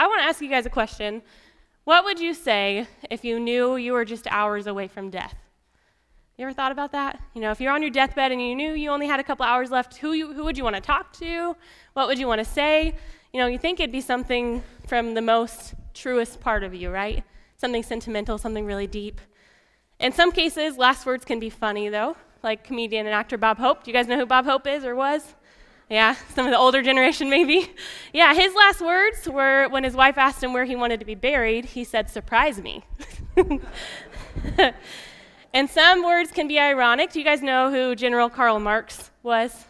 I want to ask you guys a question. What would you say if you knew you were just hours away from death? You ever thought about that? You know, if you're on your deathbed and you knew you only had a couple hours left, who, you, who would you want to talk to? What would you want to say? You know, you think it'd be something from the most truest part of you, right? Something sentimental, something really deep. In some cases, last words can be funny, though, like comedian and actor Bob Hope. Do you guys know who Bob Hope is or was? Yeah, some of the older generation maybe. Yeah, his last words were when his wife asked him where he wanted to be buried, he said, Surprise me. and some words can be ironic. Do you guys know who General Karl Marx was?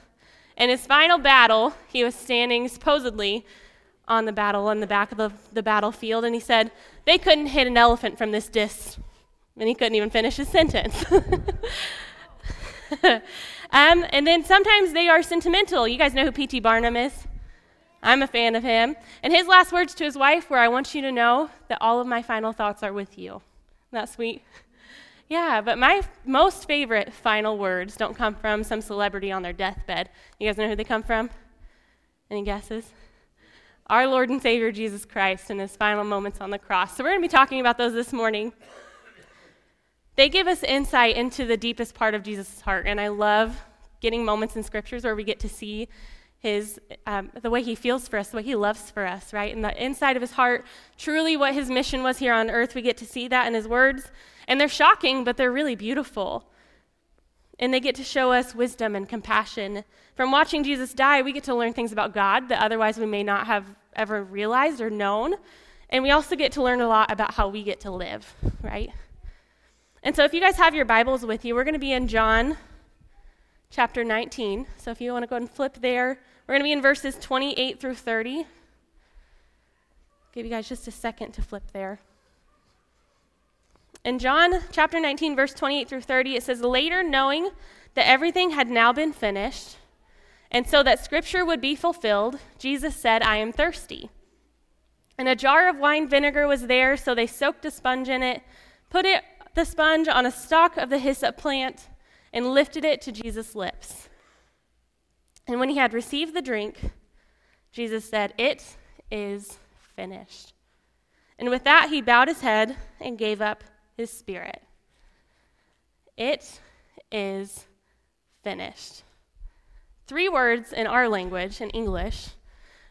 In his final battle, he was standing supposedly on the battle on the back of the, the battlefield, and he said, They couldn't hit an elephant from this distance. And he couldn't even finish his sentence. um, and then sometimes they are sentimental. You guys know who P.T. Barnum is? I'm a fan of him. And his last words to his wife were, I want you to know that all of my final thoughts are with you. Isn't that sweet? Yeah, but my most favorite final words don't come from some celebrity on their deathbed. You guys know who they come from? Any guesses? Our Lord and Savior Jesus Christ in his final moments on the cross. So we're going to be talking about those this morning. They give us insight into the deepest part of Jesus' heart, and I love getting moments in scriptures where we get to see his um, the way he feels for us, the way he loves for us, right? And the inside of his heart, truly what his mission was here on earth. We get to see that in his words, and they're shocking, but they're really beautiful. And they get to show us wisdom and compassion. From watching Jesus die, we get to learn things about God that otherwise we may not have ever realized or known. And we also get to learn a lot about how we get to live, right? And so, if you guys have your Bibles with you, we're going to be in John chapter 19. So, if you want to go and flip there, we're going to be in verses 28 through 30. Give you guys just a second to flip there. In John chapter 19, verse 28 through 30, it says, Later, knowing that everything had now been finished, and so that scripture would be fulfilled, Jesus said, I am thirsty. And a jar of wine vinegar was there, so they soaked a sponge in it, put it the sponge on a stalk of the hyssop plant and lifted it to Jesus' lips. And when he had received the drink, Jesus said, It is finished. And with that, he bowed his head and gave up his spirit. It is finished. Three words in our language, in English,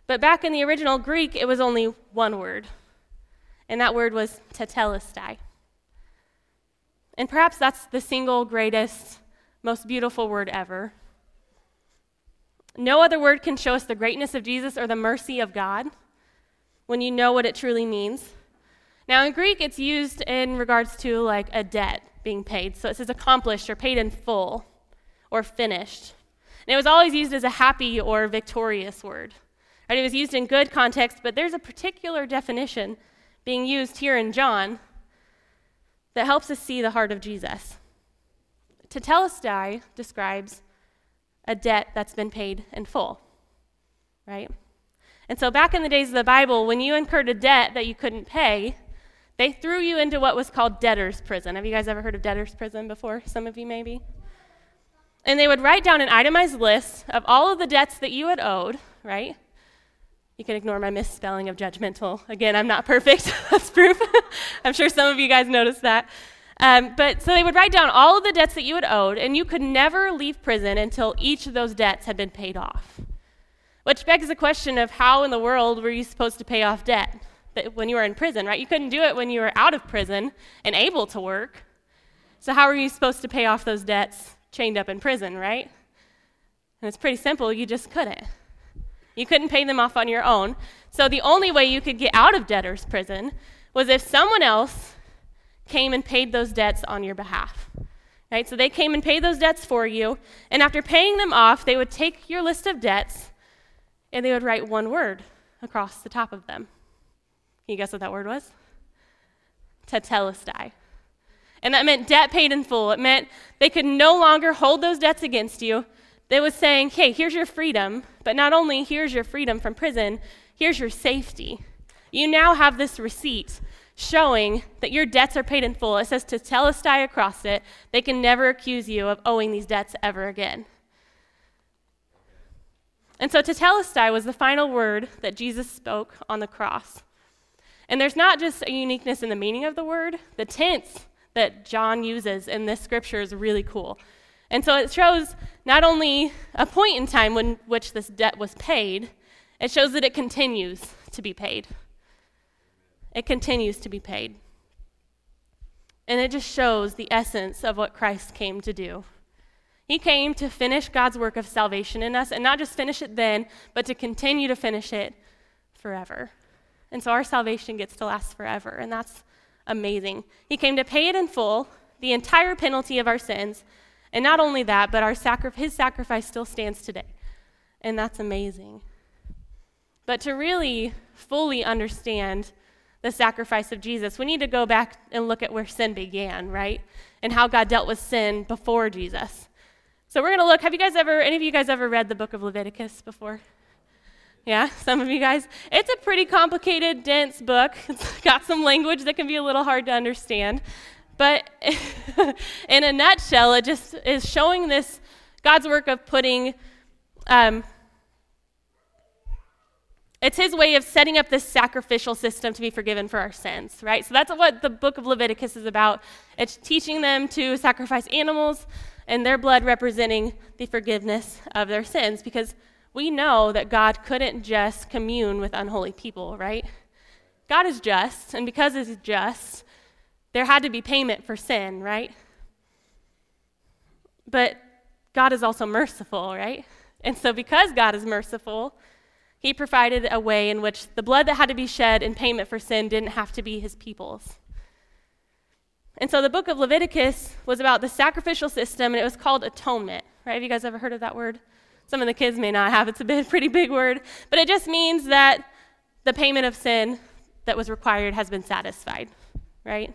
but back in the original Greek, it was only one word, and that word was tetelestai. And perhaps that's the single greatest, most beautiful word ever. No other word can show us the greatness of Jesus or the mercy of God when you know what it truly means. Now, in Greek, it's used in regards to like a debt being paid. So it says accomplished or paid in full or finished. And it was always used as a happy or victorious word. Right? It was used in good context, but there's a particular definition being used here in John that helps us see the heart of Jesus. Tetelestai describes a debt that's been paid in full, right? And so back in the days of the Bible, when you incurred a debt that you couldn't pay, they threw you into what was called debtor's prison. Have you guys ever heard of debtor's prison before? Some of you maybe. And they would write down an itemized list of all of the debts that you had owed, right? You can ignore my misspelling of judgmental. Again, I'm not perfect. That's proof. I'm sure some of you guys noticed that. Um, but so they would write down all of the debts that you had owed, and you could never leave prison until each of those debts had been paid off. Which begs the question of how in the world were you supposed to pay off debt when you were in prison, right? You couldn't do it when you were out of prison and able to work. So, how are you supposed to pay off those debts chained up in prison, right? And it's pretty simple, you just couldn't. You couldn't pay them off on your own. So the only way you could get out of debtor's prison was if someone else came and paid those debts on your behalf. Right? So they came and paid those debts for you, and after paying them off, they would take your list of debts and they would write one word across the top of them. Can you guess what that word was? Tetelestai. And that meant debt paid in full. It meant they could no longer hold those debts against you. It was saying, hey, here's your freedom, but not only here's your freedom from prison, here's your safety. You now have this receipt showing that your debts are paid in full. It says tetelestai across it. They can never accuse you of owing these debts ever again. And so tetelestai was the final word that Jesus spoke on the cross. And there's not just a uniqueness in the meaning of the word, the tense that John uses in this scripture is really cool. And so it shows not only a point in time when which this debt was paid, it shows that it continues to be paid. It continues to be paid. And it just shows the essence of what Christ came to do. He came to finish God's work of salvation in us, and not just finish it then, but to continue to finish it forever. And so our salvation gets to last forever, and that's amazing. He came to pay it in full, the entire penalty of our sins, and not only that, but our sacri- his sacrifice still stands today. And that's amazing. But to really fully understand the sacrifice of Jesus, we need to go back and look at where sin began, right? And how God dealt with sin before Jesus. So we're going to look. Have you guys ever, any of you guys ever read the book of Leviticus before? Yeah, some of you guys. It's a pretty complicated, dense book. It's got some language that can be a little hard to understand. But in a nutshell, it just is showing this God's work of putting um, it's his way of setting up this sacrificial system to be forgiven for our sins, right? So that's what the book of Leviticus is about. It's teaching them to sacrifice animals and their blood representing the forgiveness of their sins because we know that God couldn't just commune with unholy people, right? God is just, and because he's just, there had to be payment for sin, right? But God is also merciful, right? And so because God is merciful, he provided a way in which the blood that had to be shed in payment for sin didn't have to be his people's. And so the book of Leviticus was about the sacrificial system, and it was called atonement. Right? Have you guys ever heard of that word? Some of the kids may not have. It's a bit, pretty big word. But it just means that the payment of sin that was required has been satisfied. Right?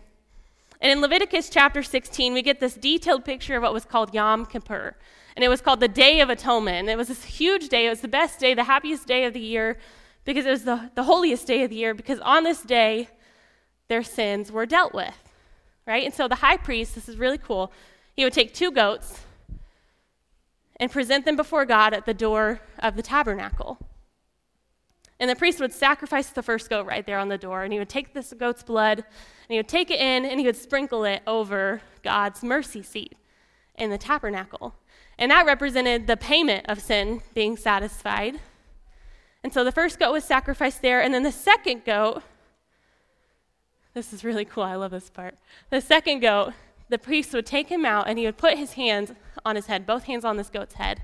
And in Leviticus chapter 16, we get this detailed picture of what was called Yom Kippur and it was called the Day of Atonement. And it was this huge day. It was the best day, the happiest day of the year, because it was the, the holiest day of the year, because on this day, their sins were dealt with, right? And so the high priest, this is really cool, he would take two goats and present them before God at the door of the tabernacle. And the priest would sacrifice the first goat right there on the door, and he would take this goat's blood, and he would take it in, and he would sprinkle it over God's mercy seat in the tabernacle. And that represented the payment of sin being satisfied. And so the first goat was sacrificed there, and then the second goat, this is really cool, I love this part. The second goat, the priest would take him out and he would put his hands on his head, both hands on this goat's head.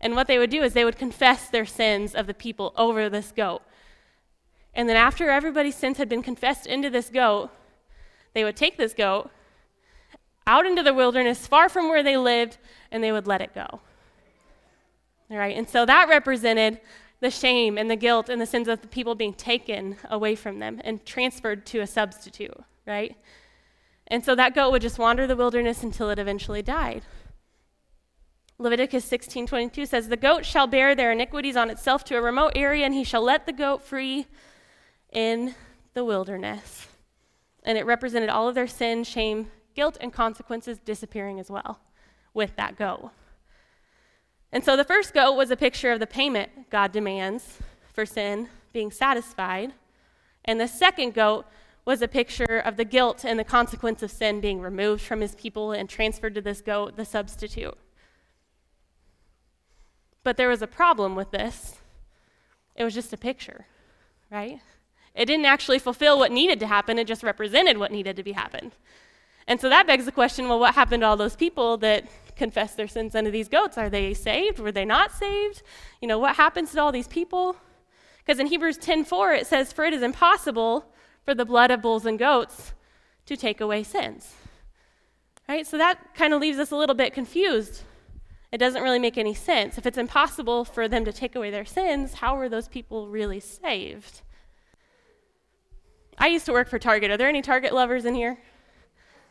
And what they would do is they would confess their sins of the people over this goat. And then after everybody's sins had been confessed into this goat, they would take this goat out into the wilderness, far from where they lived, and they would let it go. All right, and so that represented the shame and the guilt and the sins of the people being taken away from them and transferred to a substitute, right? And so that goat would just wander the wilderness until it eventually died. Leviticus 16:22 says, "The goat shall bear their iniquities on itself to a remote area, and he shall let the goat free in the wilderness." And it represented all of their sin, shame, guilt and consequences disappearing as well with that goat. And so the first goat was a picture of the payment God demands for sin being satisfied. And the second goat was a picture of the guilt and the consequence of sin being removed from his people and transferred to this goat, the substitute. But there was a problem with this. It was just a picture, right? It didn't actually fulfill what needed to happen, it just represented what needed to be happened. And so that begs the question well, what happened to all those people that confessed their sins unto these goats? Are they saved? Were they not saved? You know, what happens to all these people? Because in Hebrews 10:4 it says, "For it is impossible for the blood of bulls and goats to take away sins." Right? So that kind of leaves us a little bit confused. It doesn't really make any sense. If it's impossible for them to take away their sins, how were those people really saved? I used to work for Target. Are there any Target lovers in here?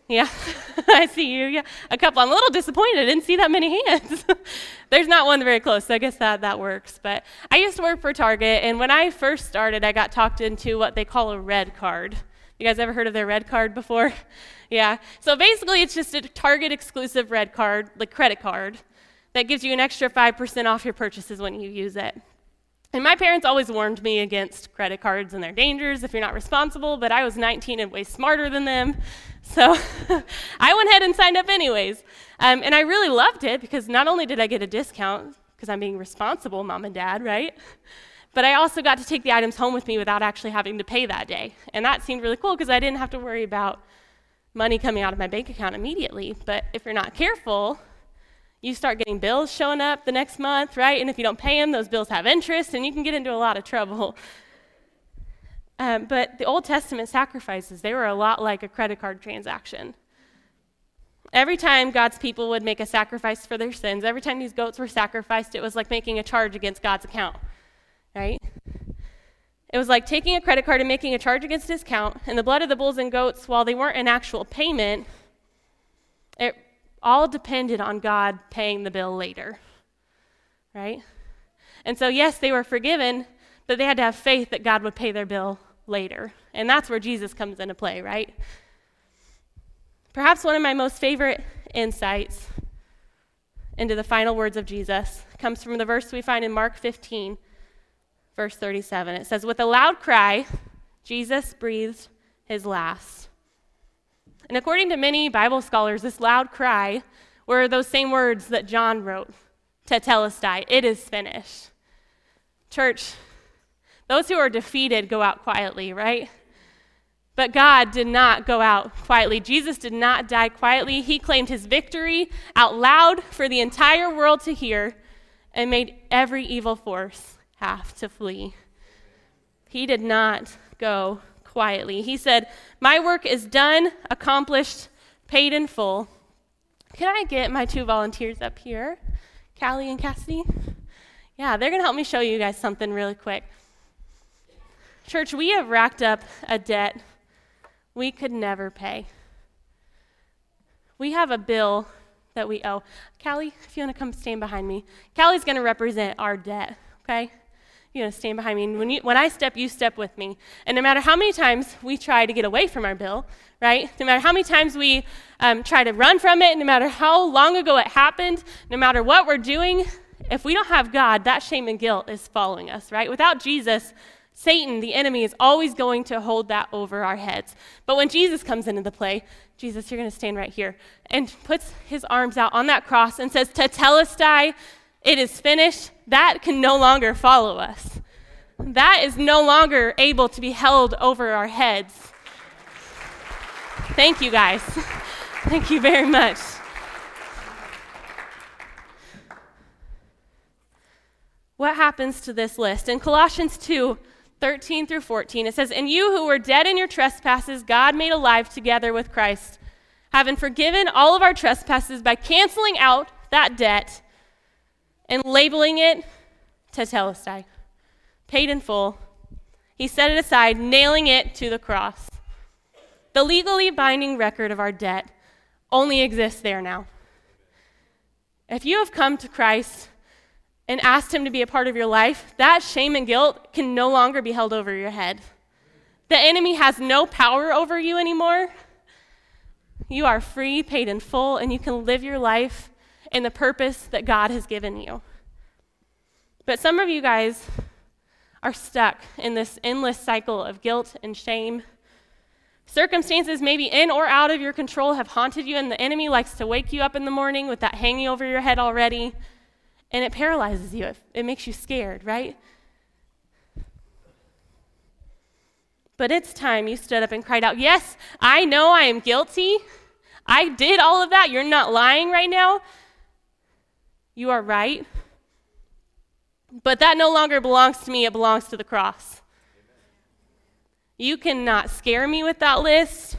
Yeah, I see you. Yeah, a couple. I'm a little disappointed. I didn't see that many hands. There's not one very close, so I guess that, that works. But I used to work for Target, and when I first started, I got talked into what they call a red card. You guys ever heard of their red card before? yeah. So basically, it's just a Target exclusive red card, like credit card, that gives you an extra 5% off your purchases when you use it. And my parents always warned me against credit cards and their dangers if you're not responsible, but I was 19 and way smarter than them. So I went ahead and signed up anyways. Um, and I really loved it because not only did I get a discount, because I'm being responsible, mom and dad, right? But I also got to take the items home with me without actually having to pay that day. And that seemed really cool because I didn't have to worry about money coming out of my bank account immediately. But if you're not careful, you start getting bills showing up the next month, right? And if you don't pay them, those bills have interest, and you can get into a lot of trouble. Um, but the Old Testament sacrifices, they were a lot like a credit card transaction. Every time God's people would make a sacrifice for their sins, every time these goats were sacrificed, it was like making a charge against God's account, right? It was like taking a credit card and making a charge against his account, and the blood of the bulls and goats, while they weren't an actual payment, it all depended on God paying the bill later, right? And so, yes, they were forgiven, but they had to have faith that God would pay their bill later. And that's where Jesus comes into play, right? Perhaps one of my most favorite insights into the final words of Jesus comes from the verse we find in Mark 15, verse 37. It says, With a loud cry, Jesus breathed his last. And according to many Bible scholars, this loud cry were those same words that John wrote, to Tetelestai, it is finished. Church, those who are defeated go out quietly, right? But God did not go out quietly. Jesus did not die quietly. He claimed his victory out loud for the entire world to hear and made every evil force have to flee. He did not go quietly. He said, My work is done, accomplished, paid in full. Can I get my two volunteers up here, Callie and Cassidy? Yeah, they're going to help me show you guys something really quick. Church, we have racked up a debt we could never pay. We have a bill that we owe. Callie, if you want to come stand behind me, Callie's going to represent our debt, okay? Going to stand behind me. And when, you, when I step, you step with me. And no matter how many times we try to get away from our bill, right? No matter how many times we um, try to run from it, no matter how long ago it happened, no matter what we're doing, if we don't have God, that shame and guilt is following us, right? Without Jesus, Satan, the enemy, is always going to hold that over our heads. But when Jesus comes into the play, Jesus, you're going to stand right here, and puts his arms out on that cross and says, Tetelestai, it is finished, that can no longer follow us. That is no longer able to be held over our heads. Thank you, guys. Thank you very much. What happens to this list? In Colossians 2, 13 through 14, it says, And you who were dead in your trespasses, God made alive together with Christ, having forgiven all of our trespasses by canceling out that debt and labeling it tetelestai, paid in full. He set it aside, nailing it to the cross. The legally binding record of our debt only exists there now. If you have come to Christ and asked Him to be a part of your life, that shame and guilt can no longer be held over your head. The enemy has no power over you anymore. You are free, paid in full, and you can live your life in the purpose that God has given you. But some of you guys are stuck in this endless cycle of guilt and shame. Circumstances, maybe in or out of your control, have haunted you, and the enemy likes to wake you up in the morning with that hanging over your head already and it paralyzes you. It, it makes you scared, right? But it's time you stood up and cried out, Yes, I know I am guilty. I did all of that. You're not lying right now. You are right. But that no longer belongs to me, it belongs to the cross. You cannot scare me with that list.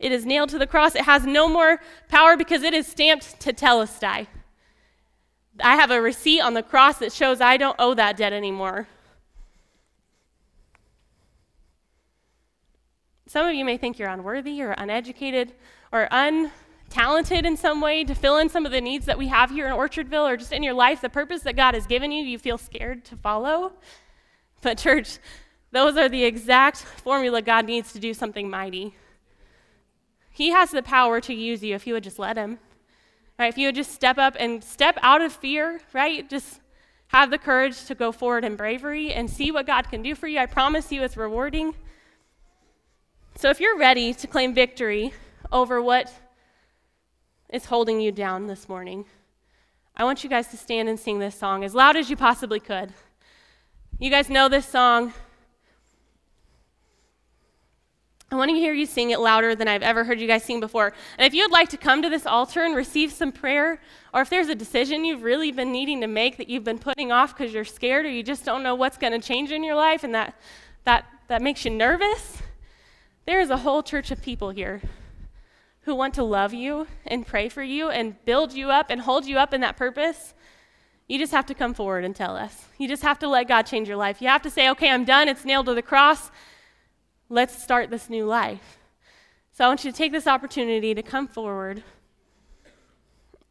It is nailed to the cross. It has no more power because it is stamped tetelestai. I have a receipt on the cross that shows I don't owe that debt anymore. Some of you may think you're unworthy or uneducated or untalented in some way to fill in some of the needs that we have here in Orchardville or just in your life, the purpose that God has given you, you feel scared to follow. But, church, those are the exact formula God needs to do something mighty. He has the power to use you if you would just let Him. Right? If you would just step up and step out of fear, right? Just have the courage to go forward in bravery and see what God can do for you. I promise you it's rewarding. So if you're ready to claim victory over what is holding you down this morning, I want you guys to stand and sing this song as loud as you possibly could. You guys know this song. I want to hear you sing it louder than I've ever heard you guys sing before. And if you'd like to come to this altar and receive some prayer, or if there's a decision you've really been needing to make that you've been putting off because you're scared or you just don't know what's going to change in your life and that, that, that makes you nervous, there is a whole church of people here who want to love you and pray for you and build you up and hold you up in that purpose. You just have to come forward and tell us. You just have to let God change your life. You have to say, okay, I'm done. It's nailed to the cross. Let's start this new life. So I want you to take this opportunity to come forward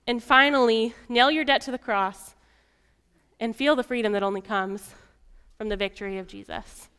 and finally nail your debt to the cross and feel the freedom that only comes from the victory of Jesus.